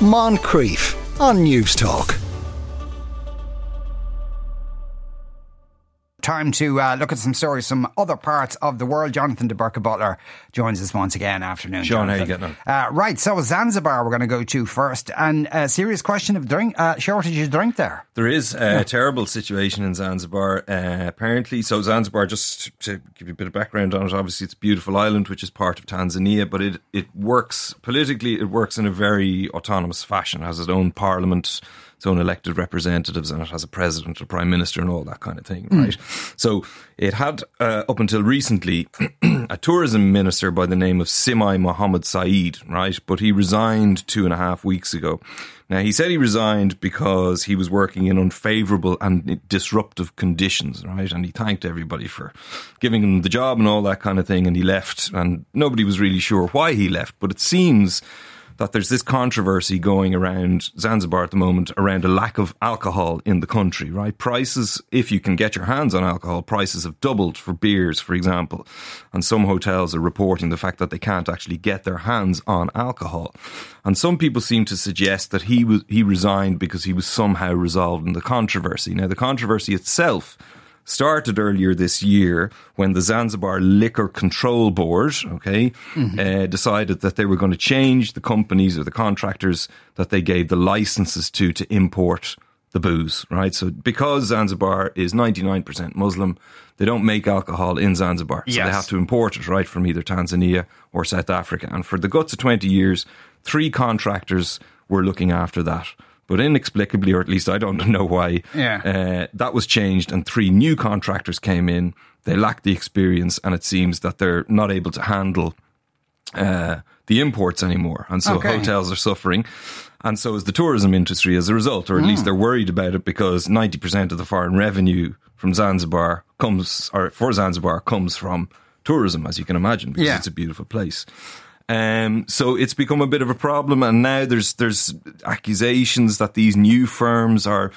Moncrieff on News Talk. Time to uh, look at some stories from other parts of the world. Jonathan de Burca Butler joins us once again. Afternoon, Sean, Jonathan. how you getting on? Uh, right, so Zanzibar we're going to go to first, and a serious question of drink uh, shortage of drink there. There is a yeah. terrible situation in Zanzibar. Uh, apparently, so Zanzibar, just to give you a bit of background on it, obviously it's a beautiful island which is part of Tanzania, but it it works politically. It works in a very autonomous fashion. It has its own parliament its own elected representatives and it has a president, a prime minister, and all that kind of thing, mm. right? So it had, uh, up until recently, a tourism minister by the name of Simai Mohammed Saeed, right? But he resigned two and a half weeks ago. Now, he said he resigned because he was working in unfavorable and disruptive conditions, right? And he thanked everybody for giving him the job and all that kind of thing. And he left, and nobody was really sure why he left. But it seems that there's this controversy going around Zanzibar at the moment around a lack of alcohol in the country, right? Prices, if you can get your hands on alcohol, prices have doubled for beers, for example. And some hotels are reporting the fact that they can't actually get their hands on alcohol. And some people seem to suggest that he was, he resigned because he was somehow resolved in the controversy. Now, the controversy itself started earlier this year when the Zanzibar Liquor Control Board, okay, mm-hmm. uh, decided that they were going to change the companies or the contractors that they gave the licenses to to import the booze, right? So because Zanzibar is 99% Muslim, they don't make alcohol in Zanzibar. So yes. they have to import it, right, from either Tanzania or South Africa. And for the guts of 20 years, three contractors were looking after that. But inexplicably, or at least I don't know why, yeah. uh, that was changed and three new contractors came in. They lack the experience, and it seems that they're not able to handle uh, the imports anymore. And so okay. hotels are suffering. And so is the tourism industry as a result, or at mm. least they're worried about it because 90% of the foreign revenue from Zanzibar comes, or for Zanzibar comes from tourism, as you can imagine, because yeah. it's a beautiful place. Um, so it's become a bit of a problem, and now there's there's accusations that these new firms are,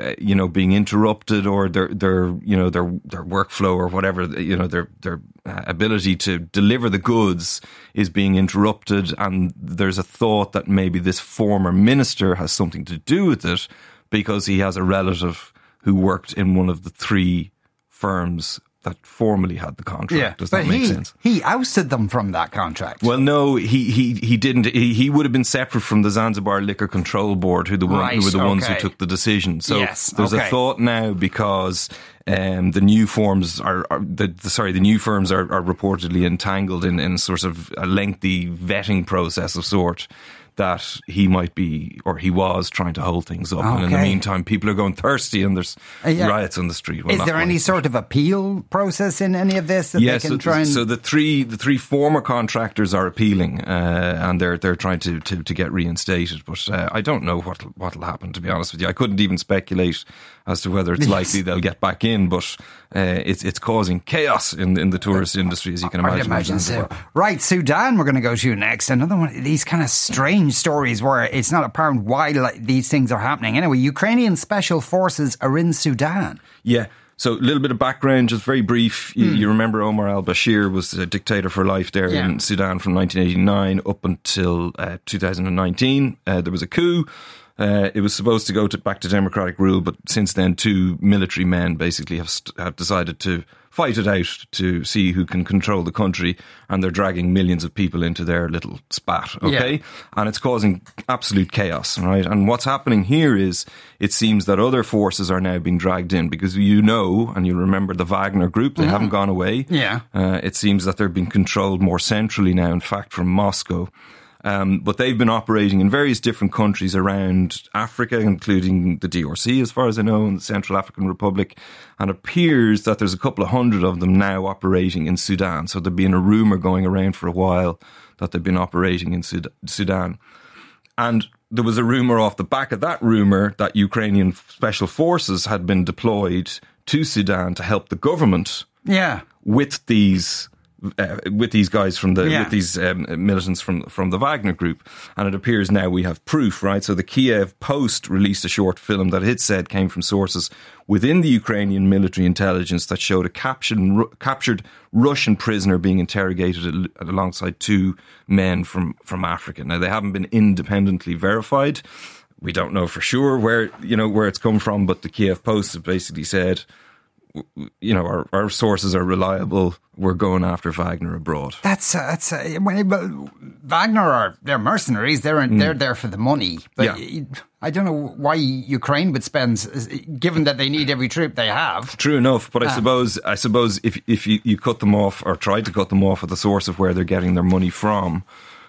uh, you know, being interrupted, or their their you know their their workflow or whatever you know their their uh, ability to deliver the goods is being interrupted, and there's a thought that maybe this former minister has something to do with it because he has a relative who worked in one of the three firms that formally had the contract. Yeah, Does that make he, sense? He ousted them from that contract. Well, no, he he he didn't. He, he would have been separate from the Zanzibar Liquor Control Board, who the one, right, who were the okay. ones who took the decision. So yes, there's okay. a thought now because. Um, the new forms are, are the, the, sorry, the new firms are, are reportedly entangled in, in sort of a lengthy vetting process of sort that he might be or he was trying to hold things up. Okay. And in the meantime, people are going thirsty and there's uh, yeah. riots on the street. Well, Is there any sort of appeal process in any of this that yes, they can so, try and... so the three the three former contractors are appealing uh, and they're they're trying to, to, to get reinstated. But uh, I don't know what what'll happen. To be honest with you, I couldn't even speculate as to whether it's likely they'll get back in. But uh, it's it's causing chaos in in the tourist industry, as you can imagine. imagine so. Right, Sudan. We're going to go to next. Another one. These kind of strange strange stories where it's not apparent why like, these things are happening. Anyway, Ukrainian special forces are in Sudan. Yeah. So a little bit of background, just very brief. You, mm. you remember Omar al-Bashir was a dictator for life there yeah. in Sudan from 1989 up until uh, 2019. Uh, there was a coup. Uh, it was supposed to go to, back to democratic rule, but since then, two military men basically have st- have decided to fight it out to see who can control the country, and they're dragging millions of people into their little spat, okay? Yeah. And it's causing absolute chaos, right? And what's happening here is it seems that other forces are now being dragged in because you know, and you remember the Wagner group, they mm-hmm. haven't gone away. Yeah. Uh, it seems that they're being controlled more centrally now, in fact, from Moscow. Um, but they've been operating in various different countries around Africa, including the DRC, as far as I know, and the Central African Republic. And it appears that there's a couple of hundred of them now operating in Sudan. So there'd been a rumor going around for a while that they've been operating in Sudan. And there was a rumor off the back of that rumor that Ukrainian special forces had been deployed to Sudan to help the government yeah. with these uh, with these guys from the Yeah. with these um, militants from from the Wagner group, and it appears now we have proof, right? So the Kiev Post released a short film that it said came from sources within the Ukrainian military intelligence that showed a captured Ru- captured Russian prisoner being interrogated al- alongside two men from from Africa. Now they haven't been independently verified. We don't know for sure where you know where it's come from, but the Kiev Post has basically said you know, our, our sources are reliable. We're going after Wagner abroad. That's uh, that's uh, when, well, Wagner are they're mercenaries. They're in, they're there for the money. But. Yeah. I don't know why Ukraine would spend, given that they need every troop they have. True enough, but I suppose I suppose if if you, you cut them off or try to cut them off at the source of where they're getting their money from,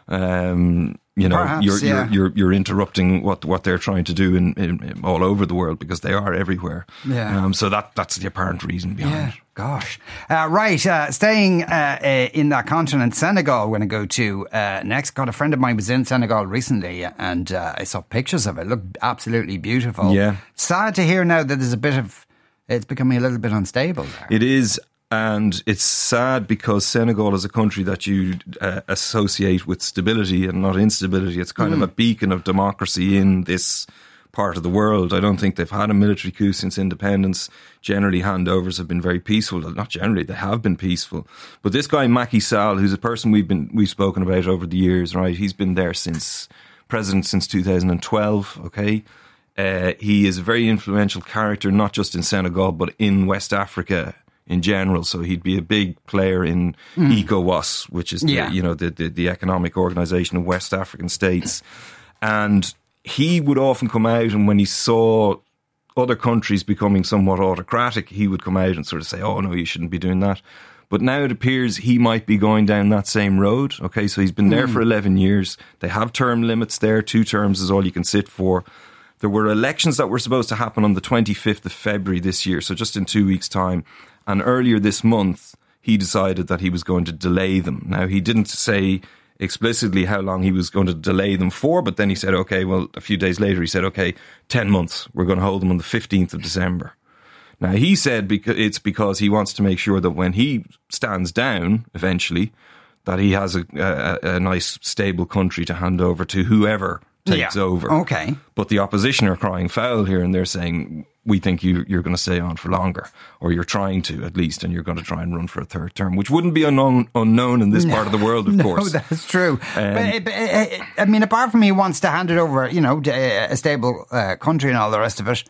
um, you know, Perhaps, you're, yeah. you're you're you're interrupting what what they're trying to do in, in, in all over the world because they are everywhere. Yeah. Um, so that that's the apparent reason behind Yeah, it. gosh. Uh, right, uh, staying uh, uh, in that continent, Senegal, we're going to go to uh, next. Got a friend of mine was in Senegal recently and uh, I saw pictures of it. It looked absolutely beautiful. Yeah. Sad to hear now that there's a bit of, it's becoming a little bit unstable there. It is, and it's sad because Senegal is a country that you uh, associate with stability and not instability. It's kind of a beacon of democracy in this part of the world. I don't think they've had a military coup since independence. Generally, handovers have been very peaceful. Not generally, they have been peaceful. But this guy Macky Sall, who's a person we've been we've spoken about over the years, right? He's been there since president since 2012. Okay. Uh, he is a very influential character, not just in Senegal, but in West Africa in general. So he'd be a big player in hmm. ECOWAS, which is the, Yeah. you know the, the the economic organization of West African states, and he would often come out and when he saw other countries becoming somewhat autocratic, he would come out and sort of say, "Oh no, you shouldn't be doing that." But now it appears he might be going down that same road. Okay, so he's been there for hmm. 11 years. They have term limits there. Two terms is all you can sit for. There were elections that were supposed to happen on the 25th of February this year, so just in two weeks' time. And earlier this month, he decided that he was going to delay them. Now, he didn't say explicitly how long he was going to delay them for, but then he said, okay, well, a few days later, he said, okay, 10 months. We're going to hold them on the 15th of December. Now, he said beca- it's because he wants to make sure that when he stands down eventually, that he has a, a, a nice, stable country to hand over to whoever takes Yeah. over. Okay. But the opposition are crying foul here and they're saying, we think you, you're going to stay on for longer, or you're trying to at least, and you're going to try and run for a third term, which wouldn't be unknown, unknown in this part of the world, of no, course. that's true. Um, but, but, uh, I mean, apart from he wants to hand it over, you know, to a a stable uh, country and all the rest of it,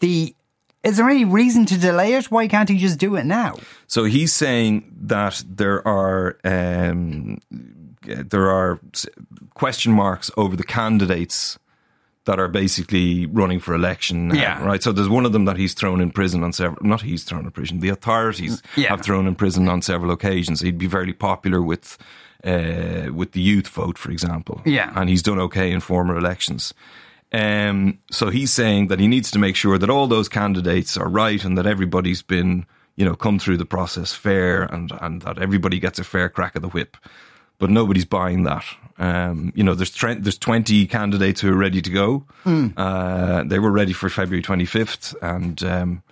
the is there any reason to delay it? Why can't he just do it now? So he's saying that there are um, there are question marks over the candidates that are basically running for election. now, Yeah. right. So there's one of them that he's thrown in prison on several. Not he's thrown in prison. The authorities Yeah. have thrown in prison on several occasions. He'd be very popular with uh, with the youth vote, for example. Yeah. and he's done okay in former elections. Um, so he's saying that he needs to make sure that all those candidates are right and that everybody's been, you know, come through the process fair and, and that everybody gets a fair crack of the whip. But nobody's buying that. Um, you know, there's tre- there's 20 candidates who are ready to go. Uh, they were ready for February 25th, and um,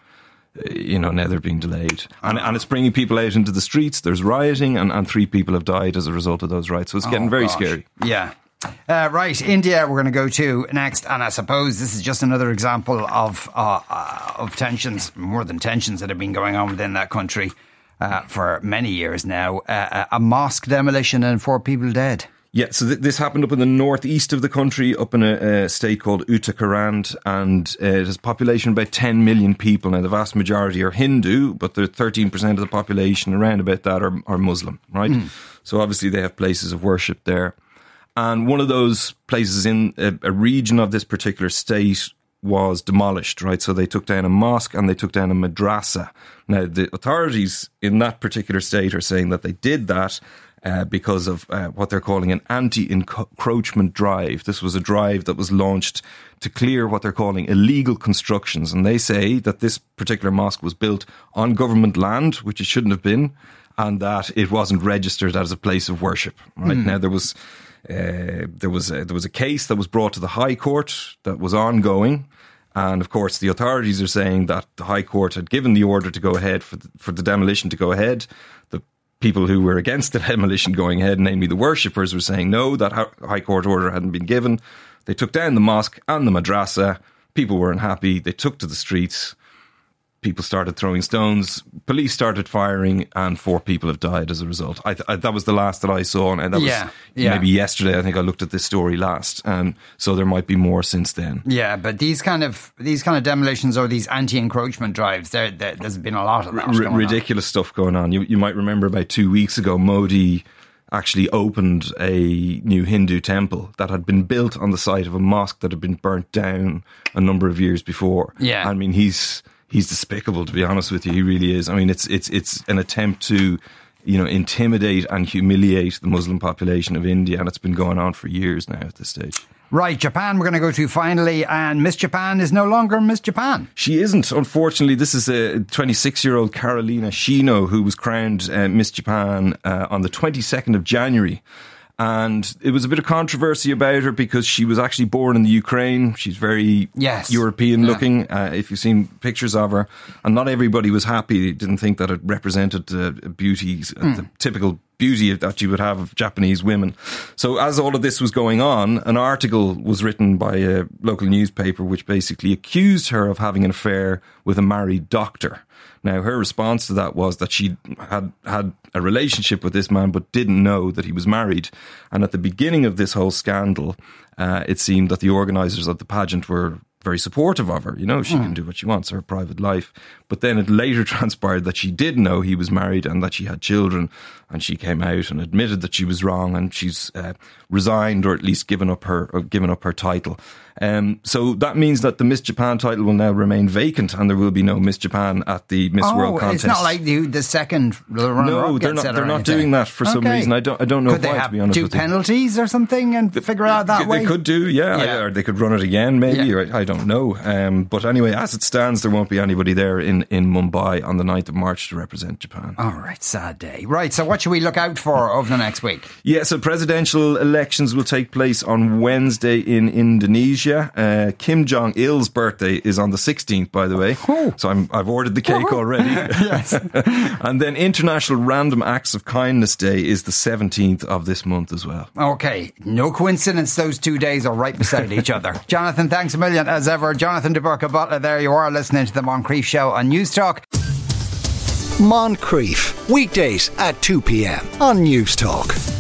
you know now they're being delayed, and, and it's bringing people out into the streets. There's rioting, and, and three people have died as a result of those riots. So it's getting Oh, very gosh. scary. Yeah. Uh, right, India. We're going to go to next, and I suppose this is just another example of uh, uh, of tensions, more than tensions that have been going on within that country uh, for many years now. Uh, a mosque demolition and four people dead. Yeah, so th- this happened up in the northeast of the country, up in a, a state called Uttarakhand, and uh, it has a population of about 10 million people. Now, the vast majority are Hindu, but the 13% of the population around about that are, are Muslim, right? So obviously they have places of worship there. And one of those places in a, a region of this particular state was demolished, right? So they took down a mosque and they took down a madrasa. Now, the authorities in that particular state are saying that they did that uh, because of uh, what they're calling an anti encroachment drive. This was a drive that was launched to clear what they're calling illegal constructions. And they say that this particular mosque was built on government land, which it shouldn't have been, and that it wasn't registered as a place of worship. Right now, there was uh, there was a, there was a case that was brought to the High Court that was ongoing, and of course the authorities are saying that the High Court had given the order to go ahead for the, for the demolition to go ahead. The people who were against the demolition going ahead, namely the worshippers, were saying no, that High Court order hadn't been given. They took down the mosque and the madrasa. People were unhappy. They took to the streets people started throwing stones, police started firing, and four people have died as a result. I, I, that was the last that I saw, and that was yeah, yeah. maybe yesterday. I think I looked at this story last, and so there might be more since then. Yeah, but these kind of these kind of demolitions or these anti-encroachment drives, there, there has been a lot of that. R- ridiculous on. stuff going on. You you might remember about two weeks ago, Modi actually opened a new Hindu temple that had been built on the site of a mosque that had been burnt down a number of years before. Yeah, I mean he's he's despicable. To be honest with you, he really is. I mean, it's it's it's an attempt to you know intimidate and humiliate the Muslim population of India, and it's been going on for years now at this stage. Right, Japan, we're going to go to finally, and Miss Japan is no longer Miss Japan. She isn't, unfortunately. This is a 26 year old Carolina Shino who was crowned uh, Miss Japan uh, on the 22nd of January and it was a bit of controversy about her because she was actually born in the Ukraine. She's very yes. European yeah. looking. Uh, if you've seen pictures of her, and not everybody was happy. They didn't think that it represented uh, beauty, mm. the typical beauty that you would have of Japanese women. So as all of this was going on, an article was written by a local newspaper which basically accused her of having an affair with a married doctor. Now, her response to that was that she had had a relationship with this man, but didn't know that he was married. And at the beginning of this whole scandal, uh, it seemed that the organisers of the pageant were very supportive of her. You know, she mm. can do what she wants, her private life. But then it later transpired that she did know he was married and that she had children. And she came out and admitted that she was wrong and she's uh, resigned or at least given up her, given up her title. Um, so that means that the Miss Japan title will now remain vacant, and there will be no Miss Japan at the Miss oh, World contest. It's not like the, the second. no, they're not. They're not doing that for okay. some reason. I don't. I don't know could why. They have, to be honest, do penalties or something and figure out that they way. They could do, yeah, yeah. or they could run it again, maybe. Yeah. Or, I don't know. Um, but anyway, as it stands, there won't be anybody there in in Mumbai on the 9th of March to represent Japan. All right, sad day. Right. So, what should we look out for over the next week? Yeah. So, presidential elections will take place on Wednesday in Indonesia. Uh, Kim Jong Il's birthday is on the 16th, by the way. Oh. So i have ordered the cake already. yes. and then International Random Acts of Kindness Day is the 17th of this month as well. Okay. No coincidence those two days are right beside each other. Jonathan, thanks a million as ever. Jonathan de Burca Butler, there you are listening to the Moncrieff Show on News Talk. Moncrieff, weekdays at 2 p.m. on News Talk.